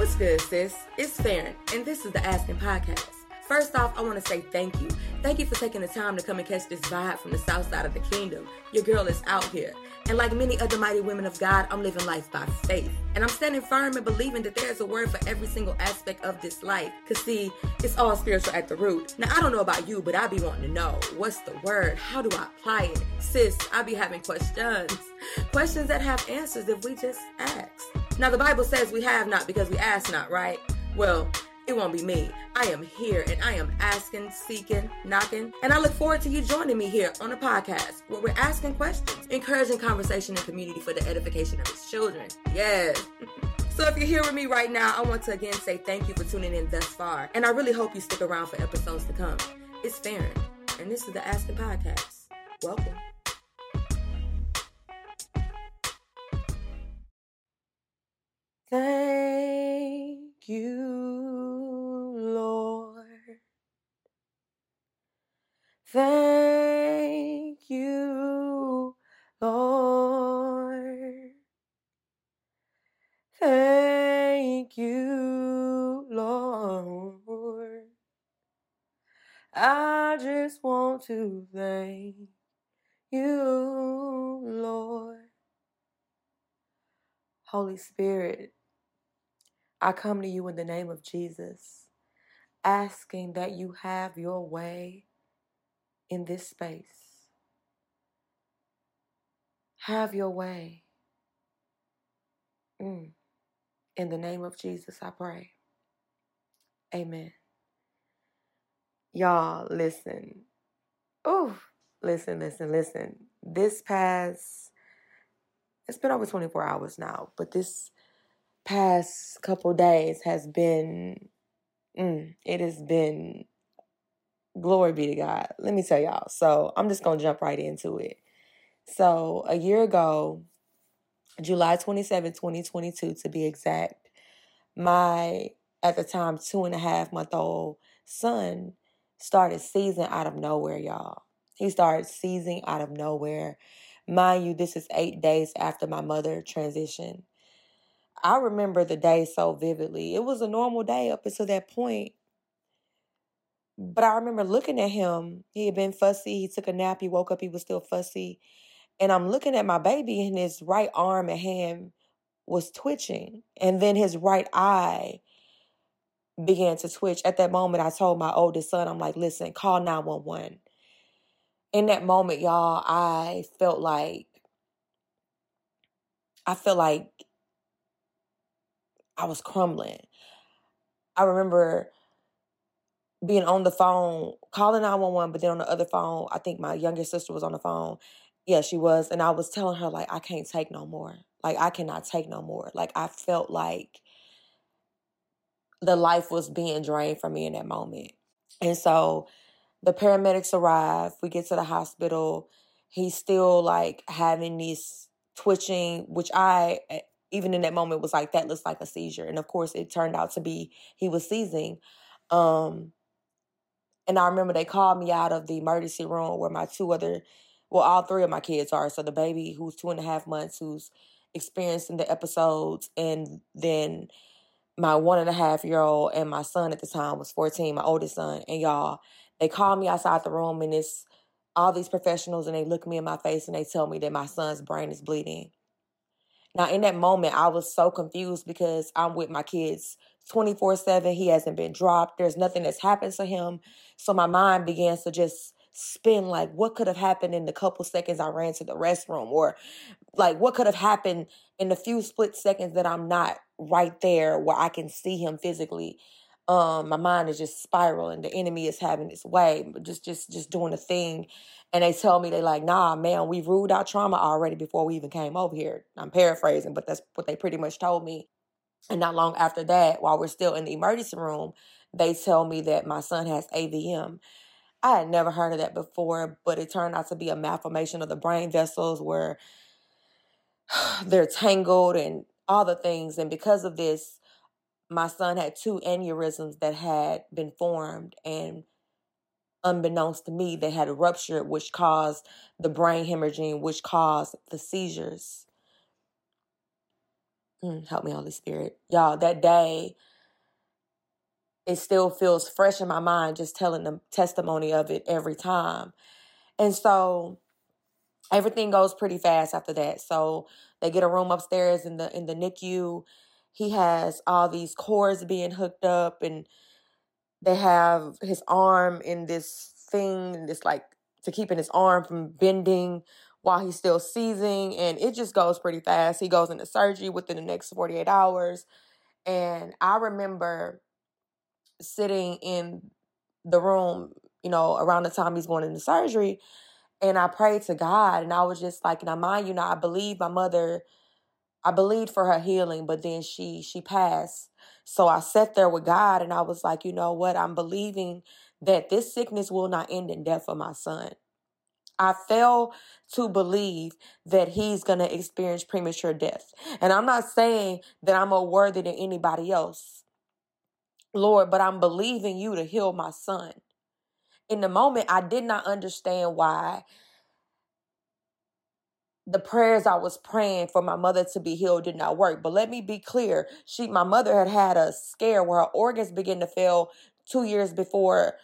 What's good, sis? It's Farron, and this is the Asking Podcast. First off, I want to say thank you. Thank you for taking the time to come and catch this vibe from the south side of the kingdom. Your girl is out here. And like many other mighty women of God, I'm living life by faith. And I'm standing firm and believing that there is a word for every single aspect of this life. Cause see, it's all spiritual at the root. Now, I don't know about you, but I be wanting to know what's the word? How do I apply it? Sis, I be having questions. Questions that have answers if we just ask. Now, the Bible says we have not because we ask not, right? Well, it won't be me. I am here and I am asking, seeking, knocking. And I look forward to you joining me here on the podcast where we're asking questions, encouraging conversation and community for the edification of his children. Yes. So if you're here with me right now, I want to again say thank you for tuning in thus far. And I really hope you stick around for episodes to come. It's Farron, and this is the Asking Podcast. Welcome. You, Lord. Thank you, Lord. Thank you, Lord. I just want to thank you, Lord. Holy Spirit, I come to you in the name of Jesus, asking that you have your way in this space. Have your way. Mm. In the name of Jesus, I pray. Amen. Y'all, listen. Oh, listen, listen, listen. This past, it's been over 24 hours now, but this past couple days has been, mm, it has been, glory be to God. Let me tell y'all. So I'm just going to jump right into it. So a year ago, July 27, 2022, to be exact, my, at the time, two and a half month old son started seizing out of nowhere, y'all. He started seizing out of nowhere. Mind you, this is eight days after my mother transitioned. I remember the day so vividly. It was a normal day up until that point. But I remember looking at him. He had been fussy. He took a nap. He woke up. He was still fussy. And I'm looking at my baby, and his right arm and hand was twitching. And then his right eye began to twitch. At that moment, I told my oldest son, I'm like, listen, call 911. In that moment, y'all, I felt like, I felt like I was crumbling. I remember being on the phone, calling 911, but then on the other phone, I think my younger sister was on the phone. Yeah, she was. And I was telling her, like, I can't take no more. Like, I cannot take no more. Like, I felt like the life was being drained from me in that moment. And so the paramedics arrive. We get to the hospital. He's still like having this twitching, which I, eh, even in that moment, was like, that looks like a seizure. And of course, it turned out to be he was seizing. Um, and I remember they called me out of the emergency room where my two other, well, all three of my kids are. So the baby who's two and a half months, who's experiencing the episodes, and then my one and a half year old and my son at the time was 14, my oldest son. And y'all, they called me outside the room and it's all these professionals and they look me in my face and they tell me that my son's brain is bleeding. Now, in that moment, I was so confused because I'm with my kids 24 7. He hasn't been dropped. There's nothing that's happened to him. So my mind begins to just spin like, what could have happened in the couple seconds I ran to the restroom? Or like, what could have happened in the few split seconds that I'm not right there where I can see him physically? Um, my mind is just spiraling. The enemy is having its way, just just just doing a thing. And they tell me they like, nah, man, we ruled out trauma already before we even came over here. I'm paraphrasing, but that's what they pretty much told me. And not long after that, while we're still in the emergency room, they tell me that my son has AVM. I had never heard of that before, but it turned out to be a malformation of the brain vessels where they're tangled and all the things. And because of this, my son had two aneurysms that had been formed and unbeknownst to me they had ruptured which caused the brain hemorrhaging which caused the seizures Mm, help me, Holy Spirit. Y'all, that day, it still feels fresh in my mind just telling the testimony of it every time. And so everything goes pretty fast after that. So they get a room upstairs in the in the NICU. He has all these cords being hooked up and they have his arm in this thing, this like to keeping his arm from bending while he's still seizing and it just goes pretty fast. He goes into surgery within the next 48 hours. And I remember sitting in the room, you know, around the time he's going into surgery, and I prayed to God, and I was just like, now mind you, now I believe my mother, I believed for her healing, but then she she passed. So I sat there with God, and I was like, you know what, I'm believing that this sickness will not end in death for my son. I fail to believe that he's going to experience premature death. And I'm not saying that I'm more worthy than anybody else, Lord, but I'm believing you to heal my son. In the moment, I did not understand why the prayers I was praying for my mother to be healed did not work. But let me be clear. She, my mother had had a scare where her organs began to fail two years before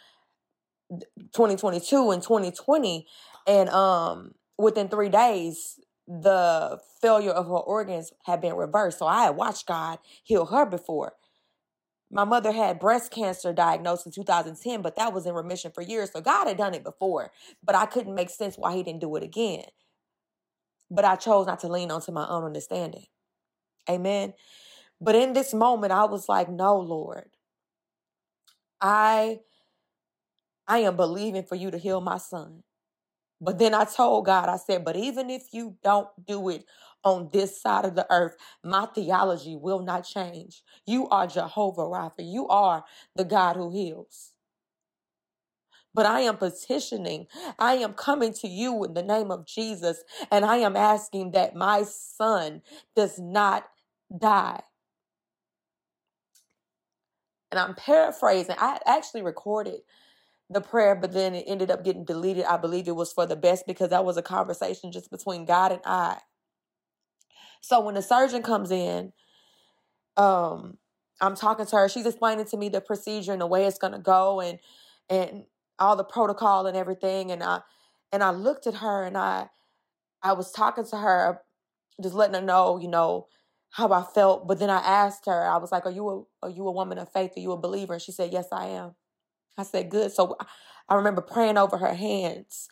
2022 and 2020 and um within three days the failure of her organs had been reversed. So i had watched god heal her before. My mother had breast cancer diagnosed in 2010 but that was in remission for years. So god had done it before but i couldn't make sense why he didn't do it again but i chose not to lean onto my own understanding amen but in this moment i was like no lord i i am believing for you to heal my son but then I told God, I said, but even if you don't do it on this side of the earth, my theology will not change. You are Jehovah Rapha. You are the God who heals. But I am petitioning. I am coming to you in the name of Jesus, and I am asking that my son does not die. And I'm paraphrasing. I actually recorded the prayer, but then it ended up getting deleted. I believe it was for the best because that was a conversation just between God and I. So when the surgeon comes in, um, I'm talking to her. She's explaining to me the procedure and the way it's gonna go and and all the protocol and everything. And I and I looked at her and I I was talking to her, just letting her know, you know, how I felt. But then I asked her, I was like, Are you a are you a woman of faith? Are you a believer? And she said, Yes, I am. I said, Good. So I remember praying over her hands,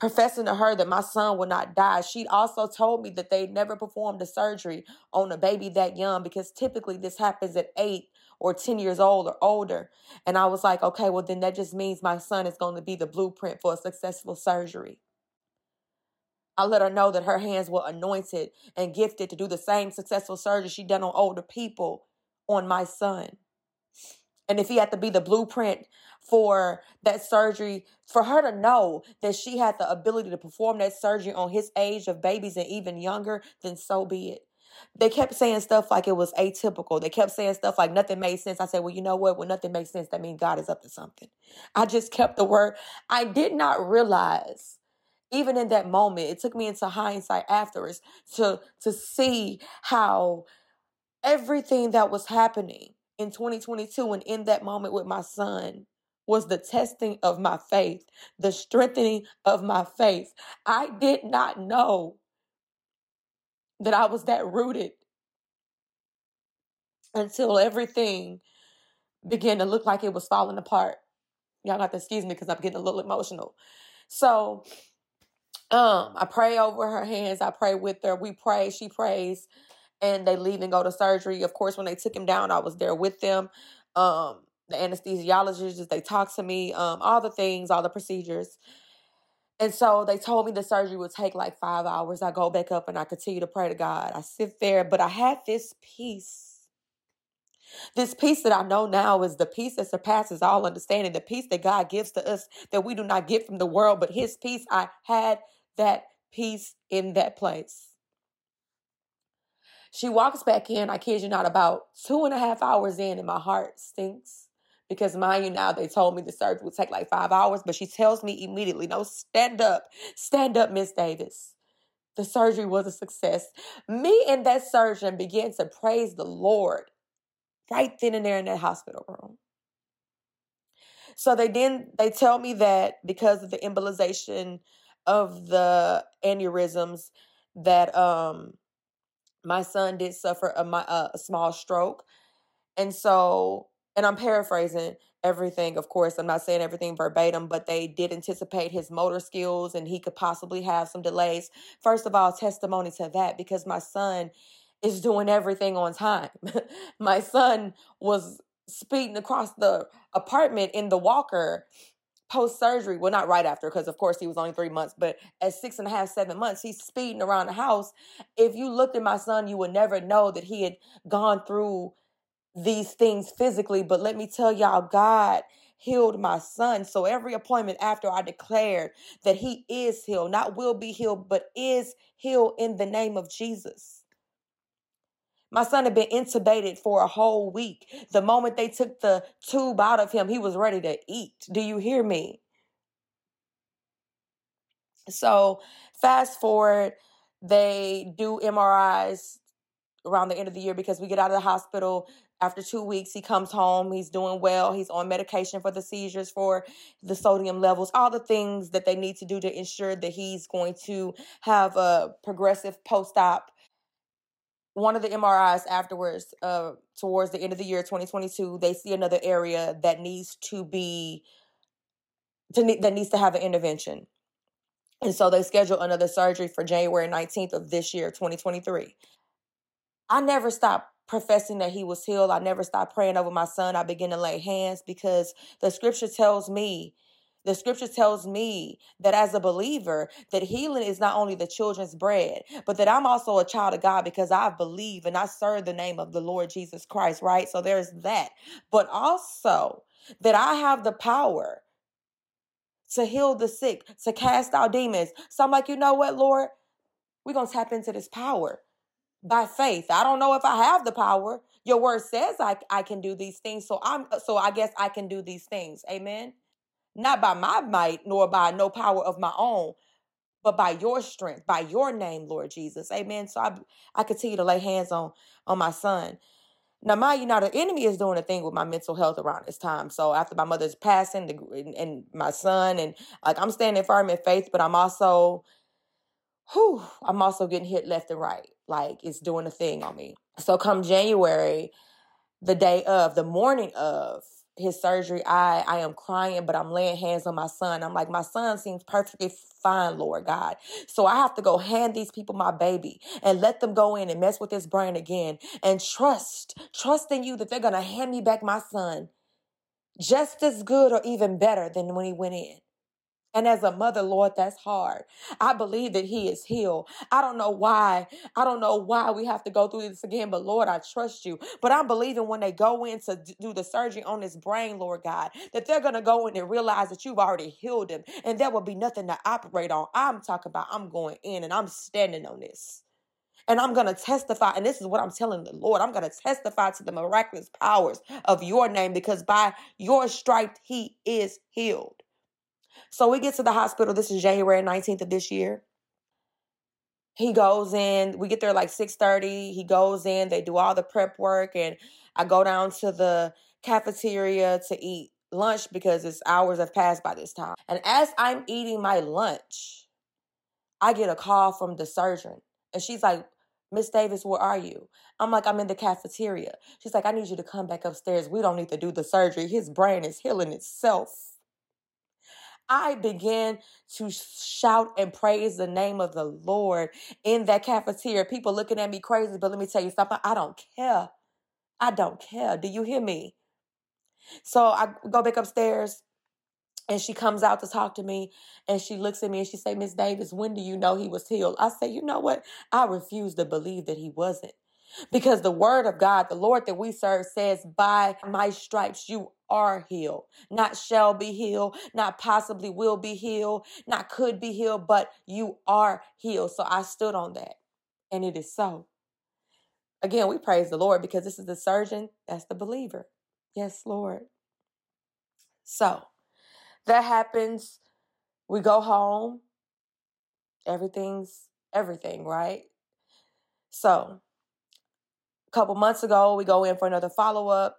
professing to her that my son would not die. She also told me that they never performed a surgery on a baby that young because typically this happens at eight or 10 years old or older. And I was like, okay, well, then that just means my son is going to be the blueprint for a successful surgery. I let her know that her hands were anointed and gifted to do the same successful surgery she done on older people on my son. And if he had to be the blueprint for that surgery, for her to know that she had the ability to perform that surgery on his age of babies and even younger, then so be it. They kept saying stuff like it was atypical. They kept saying stuff like nothing made sense. I said, well, you know what? When nothing makes sense, that means God is up to something. I just kept the word. I did not realize, even in that moment, it took me into hindsight afterwards to to see how everything that was happening in 2022 and in that moment with my son was the testing of my faith, the strengthening of my faith. I did not know that I was that rooted until everything began to look like it was falling apart. Y'all got to excuse me because I'm getting a little emotional. So, um, I pray over her hands. I pray with her. We pray. She prays and they leave and go to surgery. Of course, when they took him down, I was there with them. Um, the anesthesiologist, they talked to me, um, all the things, all the procedures. And so they told me the surgery would take like five hours. I go back up and I continue to pray to God. I sit there, but I had this peace. This peace that I know now is the peace that surpasses all understanding, the peace that God gives to us that we do not get from the world, but His peace. I had that peace in that place. She walks back in, I kid you not, about two and a half hours in, and my heart stinks. Because mind you, now they told me the surgery would take like five hours, but she tells me immediately, no, stand up, stand up, Miss Davis. The surgery was a success. Me and that surgeon began to praise the Lord right then and there in that hospital room. So they then they tell me that because of the embolization of the aneurysms that um my son did suffer a, a small stroke. And so and I'm paraphrasing everything, of course. I'm not saying everything verbatim, but they did anticipate his motor skills and he could possibly have some delays. First of all, testimony to that because my son is doing everything on time. my son was speeding across the apartment in the walker post surgery. Well, not right after, because of course he was only three months, but at six and a half, seven months, he's speeding around the house. If you looked at my son, you would never know that he had gone through these things physically. But let me tell y'all, God healed my son. So every appointment after I declared that he is healed, not will be healed, but is healed in the name of Jesus. My son had been intubated for a whole week. The moment they took the tube out of him, he was ready to eat. Do you hear me? So, fast forward, they do MRIs around the end of the year because we get out of the hospital after two weeks, he comes home. He's doing well. He's on medication for the seizures, for the sodium levels, all the things that they need to do to ensure that he's going to have a progressive post op. One of the MRIs afterwards, uh, towards the end of the year 2022, they see another area that needs to be to that needs to have an intervention. And so they schedule another surgery for January 19th of this year, 2023. I never stopped professing that he was healed. I never stopped praying over my son. I began to lay hands because the scripture tells me the scripture tells me that as a believer that healing is not only the children's bread but that i'm also a child of god because i believe and i serve the name of the lord jesus christ right so there's that but also that i have the power to heal the sick to cast out demons so i'm like you know what lord we're to tap into this power by faith. I don't know if I have the power. Your word says I, I can do these things. So I'm so I guess I can do these things. Amen. Not by my might nor by no power of my own, but by your strength, by your name, Lord Jesus. Amen. So I I continue to lay hands on on my son. Now, my you know the enemy is doing a thing with my mental health around this time. So after my mother's passing, the, and, and my son, and like I'm standing firm in faith, but I'm also whew, I'm also getting hit left and right. Like it's doing a thing on me. So come January, the day of, the morning of his surgery, I I am crying, but I'm laying hands on my son. I'm like, my son seems perfectly fine, Lord God. So I have to go hand these people my baby and let them go in and mess with his brain again and trust, trust in you that they're gonna hand me back my son just as good or even better than when he went in. And as a mother, Lord, that's hard. I believe that he is healed. I don't know why. I don't know why we have to go through this again, but Lord, I trust you. But I'm believing when they go in to do the surgery on his brain, Lord God, that they're going to go in and realize that you've already healed him and there will be nothing to operate on. I'm talking about I'm going in and I'm standing on this. And I'm going to testify. And this is what I'm telling the Lord. I'm going to testify to the miraculous powers of your name because by your stripe, he is healed. So we get to the hospital. This is January 19th of this year. He goes in. We get there like 6:30. He goes in. They do all the prep work and I go down to the cafeteria to eat lunch because it's hours have passed by this time. And as I'm eating my lunch, I get a call from the surgeon. And she's like, Miss Davis, where are you? I'm like, I'm in the cafeteria. She's like, I need you to come back upstairs. We don't need to do the surgery. His brain is healing itself. I began to shout and praise the name of the Lord in that cafeteria. People looking at me crazy, but let me tell you something. I don't care. I don't care. Do you hear me? So I go back upstairs and she comes out to talk to me and she looks at me and she say, Miss Davis, when do you know he was healed? I say, you know what? I refuse to believe that he wasn't. Because the word of God, the Lord that we serve says, by my stripes you are healed. Not shall be healed, not possibly will be healed, not could be healed, but you are healed. So I stood on that. And it is so. Again, we praise the Lord because this is the surgeon, that's the believer. Yes, Lord. So that happens. We go home. Everything's everything, right? So, couple months ago, we go in for another follow up,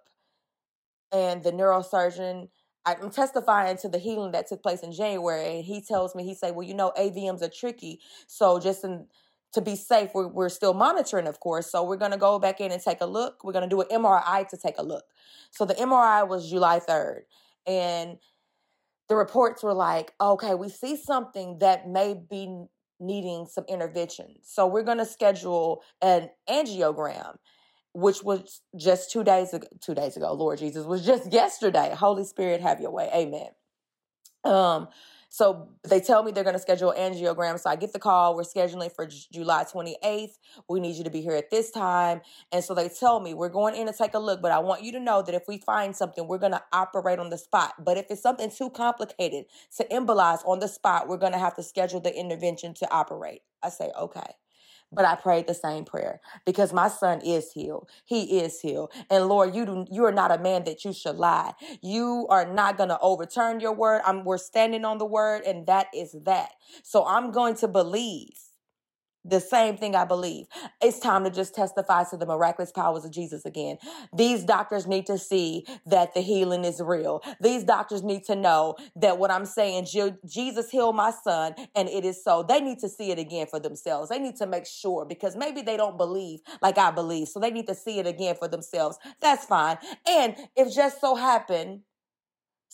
and the neurosurgeon. I'm testifying to the healing that took place in January, and he tells me, he say, "Well, you know, AVMs are tricky, so just in to be safe, we're, we're still monitoring, of course. So we're to go back in and take a look. We're to do an MRI to take a look. So the MRI was July 3rd. And the reports were like, okay, we see something that may be needing some intervention. So we're going to schedule an angiogram, which was just two days ago. Two days ago, Lord Jesus, was just yesterday. Holy Spirit, have your way. Amen. Um, so they tell me they're going to schedule angiogram. So I get the call. We're scheduling for J- July 28th. We need you to be here at this time. And so they tell me we're going in to take a look, but I want you to know that if we find something, we're going to operate on the spot. But if it's something too complicated to embolize on the spot, we're going to have to schedule the intervention to operate. I say, okay. But I prayed the same prayer because my son is healed. He is healed. And Lord, you do, you are not a man that you should lie. You are not going to overturn your word. I'm we're standing on the word and that is that. So I'm going to believe the same thing I believe. It's time to just testify to the miraculous powers of Jesus again. These doctors need to see that the healing is real. These doctors need to know that what I'm saying, Jesus healed my son, and it is so. They need to see it again for themselves. They need to make sure because maybe they don't believe like I believe. So they need to see it again for themselves. That's fine. And if just so happened,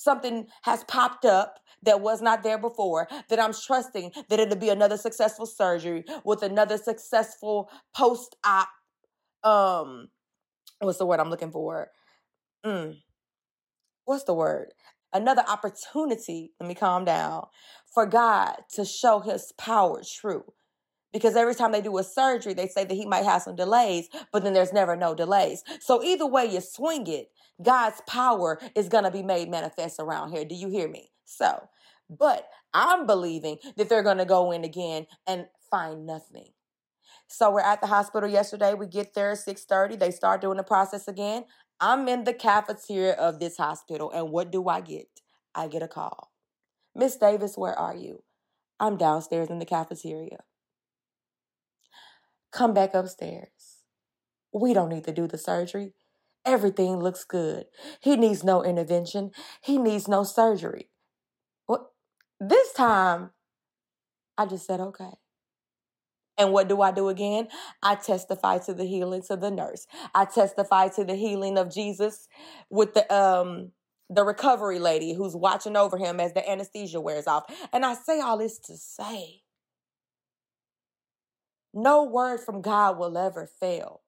something has popped up that was not there before, that I'm trusting that it'll be another successful surgery with another successful post op. Um, what's the word I'm looking for? Mm, what's the word? Another opportunity, let me calm down, for God to show his power true because every time they do a surgery, they say that he might have some delays, but then there's never no delays. So either way you swing it, God's power is going to be made manifest around here. Do you hear me? So, but I'm believing that they're going to go in again and find nothing. So we're at the hospital yesterday. We get there at 6:30. They start doing the process again. I'm in the cafeteria of this hospital and what do I get? I get a call. Miss Davis, where are you? I'm downstairs in the cafeteria. Come back upstairs. We don't need to do the surgery. Everything looks good. He needs no intervention. He needs no surgery. What? This time, I just said, okay. And what do I do again? I testify to the healing to the nurse. I testify to the healing of Jesus with the um the recovery lady who's watching over him as the anesthesia wears off. And I say all this to say no word from God will ever fail.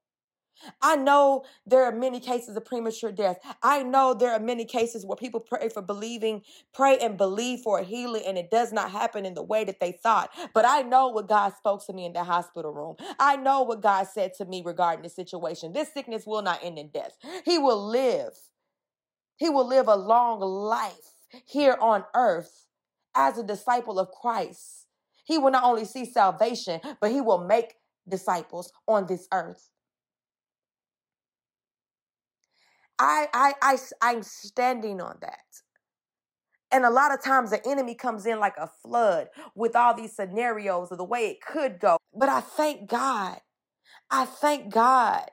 I know there are many cases of premature death. I know there are many cases where people pray for believing, pray and believe for a healing, and it does not happen in the way that they thought. But I know what God spoke to me in the hospital room. I know what God said to me regarding the situation. This sickness will not end in death. He will live. He will live a long life here on earth as a disciple of Christ. He will not only see salvation, but he will make disciples on this earth. I, I, I, I'm standing on that. And a lot of times the enemy comes in like a flood with all these scenarios of the way it could go. But I thank God. I thank God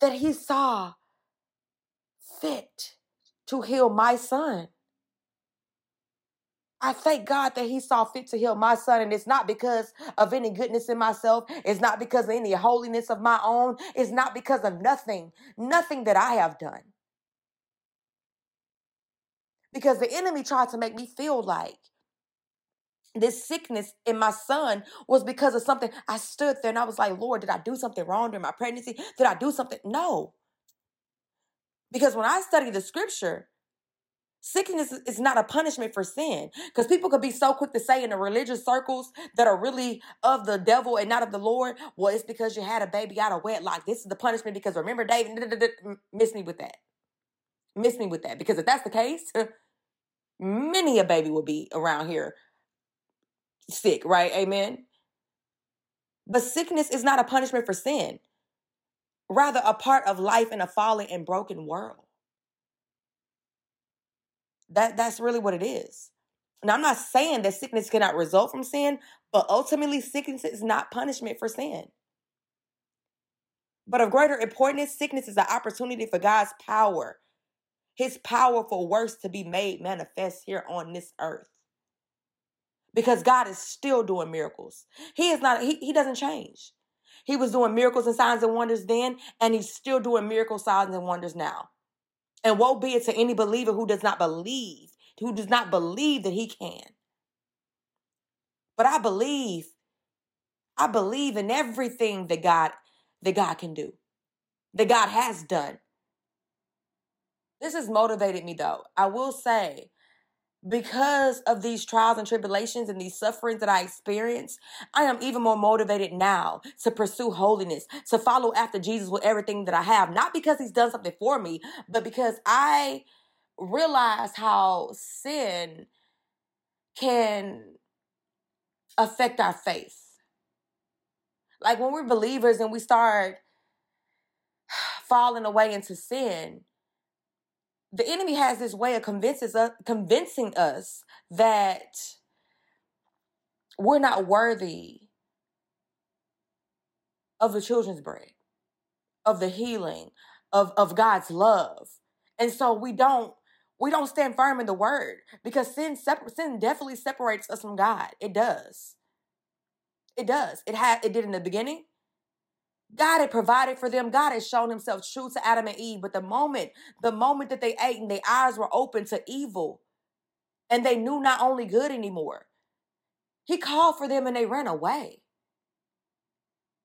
that he saw fit to heal my son. I thank God that He saw fit to heal my son. And it's not because of any goodness in myself. It's not because of any holiness of my own. It's not because of nothing, nothing that I have done. Because the enemy tried to make me feel like this sickness in my son was because of something. I stood there and I was like, Lord, did I do something wrong during my pregnancy? Did I do something? No. Because when I study the scripture, Sickness is not a punishment for sin. Because people could be so quick to say in the religious circles that are really of the devil and not of the Lord, well, it's because you had a baby out of wedlock. This is the punishment because remember, David, miss me with that. Miss me with that. Because if that's the case, many a baby will be around here sick, right? Amen. But sickness is not a punishment for sin, rather, a part of life in a fallen and broken world. That that's really what it is. Now, I'm not saying that sickness cannot result from sin, but ultimately, sickness is not punishment for sin. But of greater importance, sickness is an opportunity for God's power, His powerful works to be made manifest here on this earth. Because God is still doing miracles. He is not, He, he doesn't change. He was doing miracles and signs and wonders then, and He's still doing miracle signs and wonders now. And woe be it to any believer who does not believe, who does not believe that He can. But I believe, I believe in everything that God that God can do, that God has done. This has motivated me though. I will say, because of these trials and tribulations and these sufferings that I experience, I am even more motivated now to pursue holiness, to follow after Jesus with everything that I have. Not because he's done something for me, but because I realize how sin can affect our faith. Like when we're believers and we start falling away into sin, the enemy has this way of convinces us, convincing us that we're not worthy of the children's bread, of the healing, of, of God's love. And so we don't we don't stand firm in the word because sin separ- sin definitely separates us from God. It does. It does. It had it did in the beginning. God had provided for them. God had shown himself true to Adam and Eve. But the moment, the moment that they ate and their eyes were open to evil, and they knew not only good anymore, he called for them and they ran away.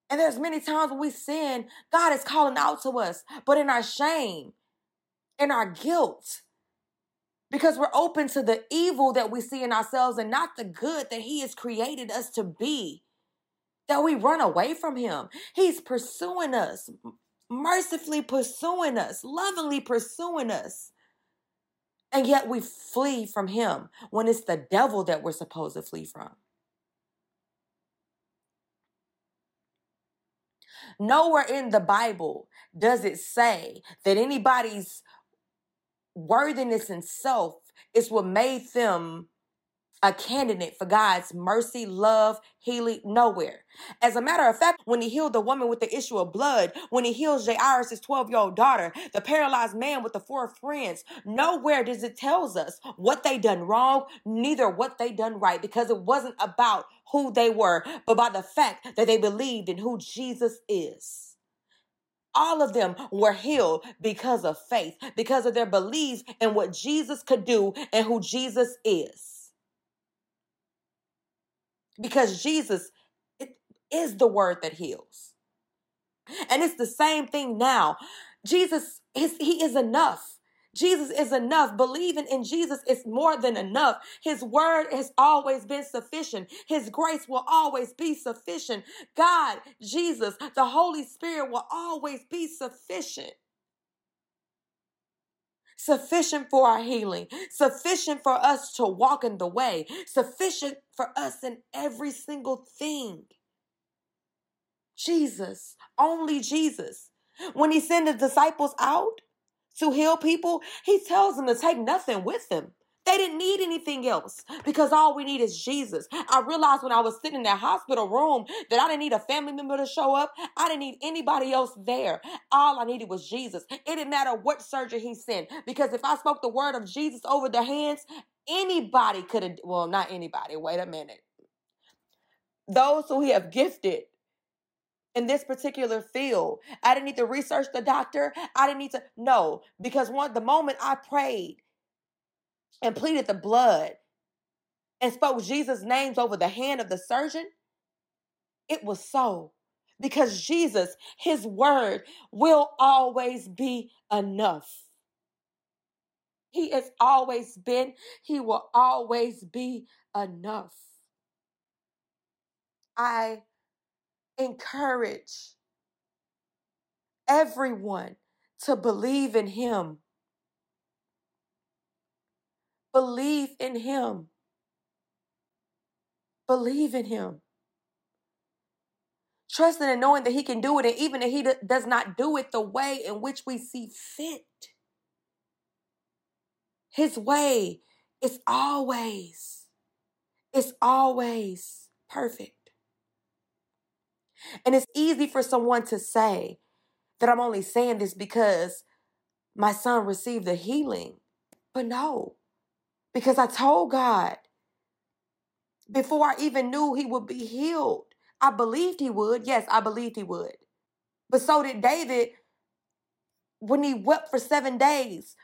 And there's many times when we sin, God is calling out to us, but in our shame, in our guilt, because we're open to the evil that we see in ourselves and not the good that He has created us to be that we run away from him. He's pursuing us, mercifully pursuing us, lovingly pursuing us. And yet we flee from him when it's the devil that we're supposed to flee from. Nowhere in the Bible does it say that anybody's worthiness and self is what made them a candidate for God's mercy, love, healing, nowhere. As a matter of fact, when he healed the woman with the issue of blood, when he heals Jairus' 12 year old daughter, the paralyzed man with the four friends, nowhere does it tells us what they done wrong, neither what they done right, because it wasn't about who they were, but by the fact that they believed in who Jesus is. All of them were healed because of faith, because of their beliefs in what Jesus could do and who Jesus is because Jesus is the word that heals. And it's the same thing now. Jesus is he is enough. Jesus is enough. Believing in Jesus is more than enough. His word has always been sufficient. His grace will always be sufficient. God, Jesus, the Holy Spirit will always be sufficient sufficient for our healing, sufficient for us to walk in the way, sufficient for us in every single thing. Jesus, only Jesus. When he sent the disciples out to heal people, he tells them to take nothing with them. They didn't need anything else because all we need is Jesus. I realized when I was sitting in that hospital room that I didn't need a family member to show up. I didn't need anybody else there. All I needed was Jesus. It didn't matter what surgery he sent because if I spoke the word of Jesus over the hands, anybody could have, well, not anybody, wait a minute. Those who he have gifted in this particular field. I didn't need to research the doctor. I didn't need to no, because one the moment I prayed and pleaded the blood and spoke Jesus' names over the hand of the surgeon, it was so. Because Jesus, his word, will always be enough. He has always been, he will always be enough. I encourage everyone to believe in him Believe in Him. Believe in Him. Trusting and knowing that He can do it, and even if He does not do it the way in which we see fit, His way is always is always perfect. And it's easy for someone to say that I'm only saying this because my son received a healing. But no, because I told God before I even knew he would be healed. I believed he would. Yes, I believed he would. But so did David when he wept for seven days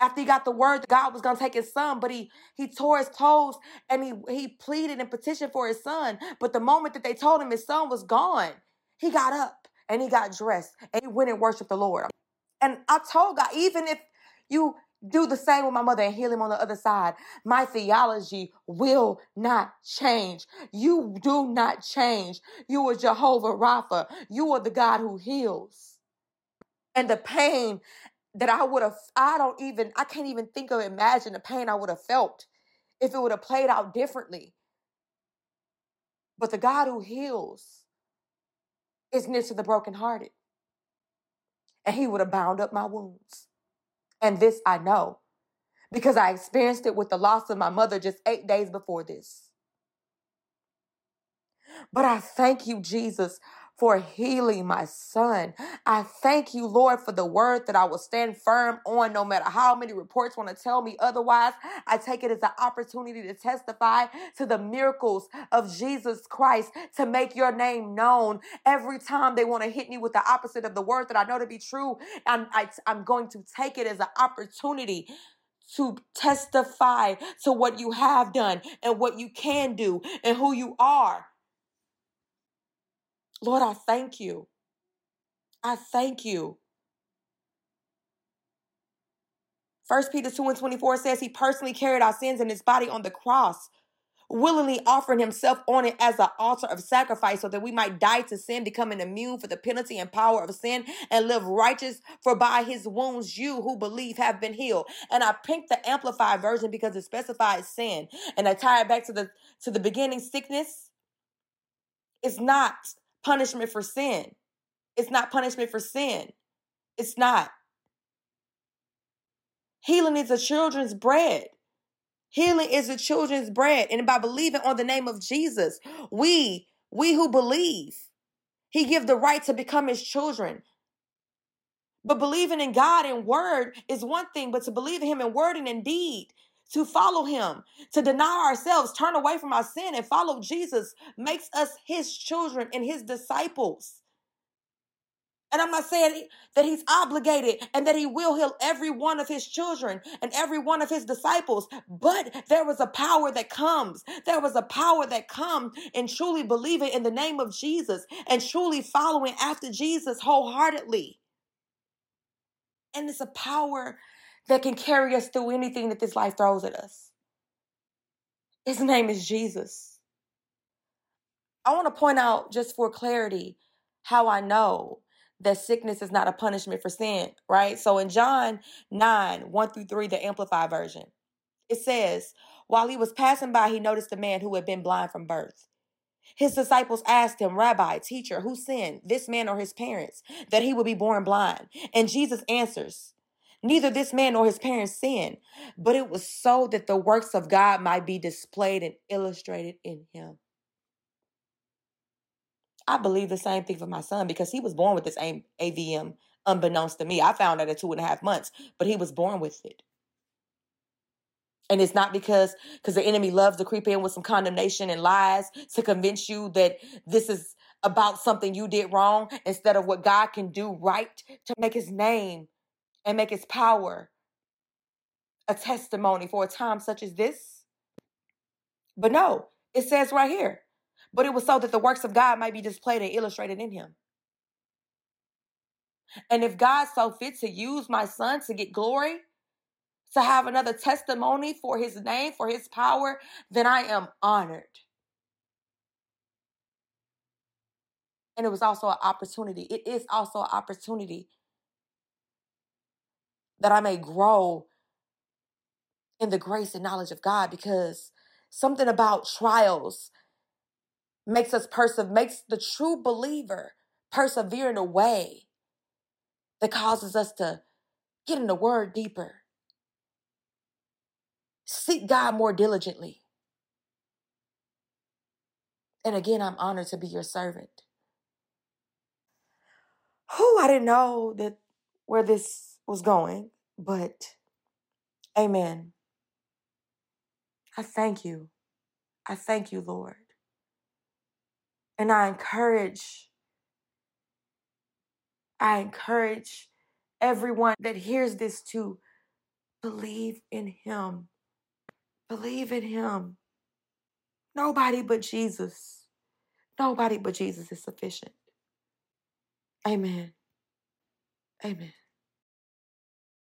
after he got the word that God was going to take his son, but he he tore his clothes and he he pleaded and petitioned for his son. But the moment that they told him his son was gone, he got up and he got dressed and he went and worshiped the Lord. And I told God, even if you do the same with my mother and heal him on the other side. My theology will not change. You do not change. You are Jehovah Rapha. You are the God who heals. And the pain that I would have, I don't even, I can't even think of, imagine the pain I would have felt if it would have played out differently. But the God who heals is near to the brokenhearted. And he would have bound up my wounds. And this I know because I experienced it with the loss of my mother just eight days before this. But I thank you, Jesus, for healing my son. I thank you, Lord, for the word that I will stand firm on no matter how many reports want to tell me otherwise. I take it as an opportunity to testify to the miracles of Jesus Christ to make your name known. Every time they want to hit me with the opposite of the word that I know to be true, I'm, I, I'm going to take it as an opportunity to testify to what you have done and what you can do and who you are. Lord, I thank you. I thank you. First Peter 2 and 24 says he personally carried our sins in his body on the cross, willingly offering himself on it as an altar of sacrifice so that we might die to sin, becoming immune for the penalty and power of sin, and live righteous. For by his wounds you who believe have been healed. And I picked the amplified version because it specifies sin. And I tie it back to the to the beginning sickness. It's not punishment for sin. It's not punishment for sin. It's not. Healing is a children's bread. Healing is a children's bread. And by believing on the name of Jesus, we, we who believe, he give the right to become his children. But believing in God in word is one thing, but to believe in him in word and in deed, to follow him, to deny ourselves, turn away from our sin and follow Jesus makes us his children and his disciples. And I'm not saying that he's obligated and that he will heal every one of his children and every one of his disciples, but there was a power that comes. There was a power that comes in truly believing in the name of Jesus and truly following after Jesus wholeheartedly. And it's a power that can carry us through anything that this life throws at us. His name is Jesus. I want to point out, just for clarity, how I know that sickness is not a punishment for sin, right? So in John 9, 1 through 3, the Amplified Version, it says, While he was passing by, he noticed a man who had been blind from birth. His disciples asked him, Rabbi, teacher, who sinned, this man or his parents, that he would be born blind? And Jesus answers, Neither this man nor his parents sinned, but it was so that the works of God might be displayed and illustrated in him. I believe the same thing for my son because he was born with this AVM unbeknownst to me. I found out at two and a half months, but he was born with it. And it's not because because the enemy loves to creep in with some condemnation and lies to convince you that this is about something you did wrong instead of what God can do right to make his name and make his power a testimony for a time such as this. But no, it says right here but it was so that the works of God might be displayed and illustrated in him. And if God so fit to use my son to get glory, to have another testimony for his name, for his power, then I am honored. And it was also an opportunity. It is also an opportunity that I may grow in the grace and knowledge of God because something about trials makes us persevere, makes the true believer persevere in a way that causes us to get in the word deeper, seek God more diligently, And again, I'm honored to be your servant. Who I didn't know that where this was going, but amen. I thank you. I thank you, Lord. And I encourage, I encourage everyone that hears this to believe in Him. Believe in Him. Nobody but Jesus. Nobody but Jesus is sufficient. Amen. Amen.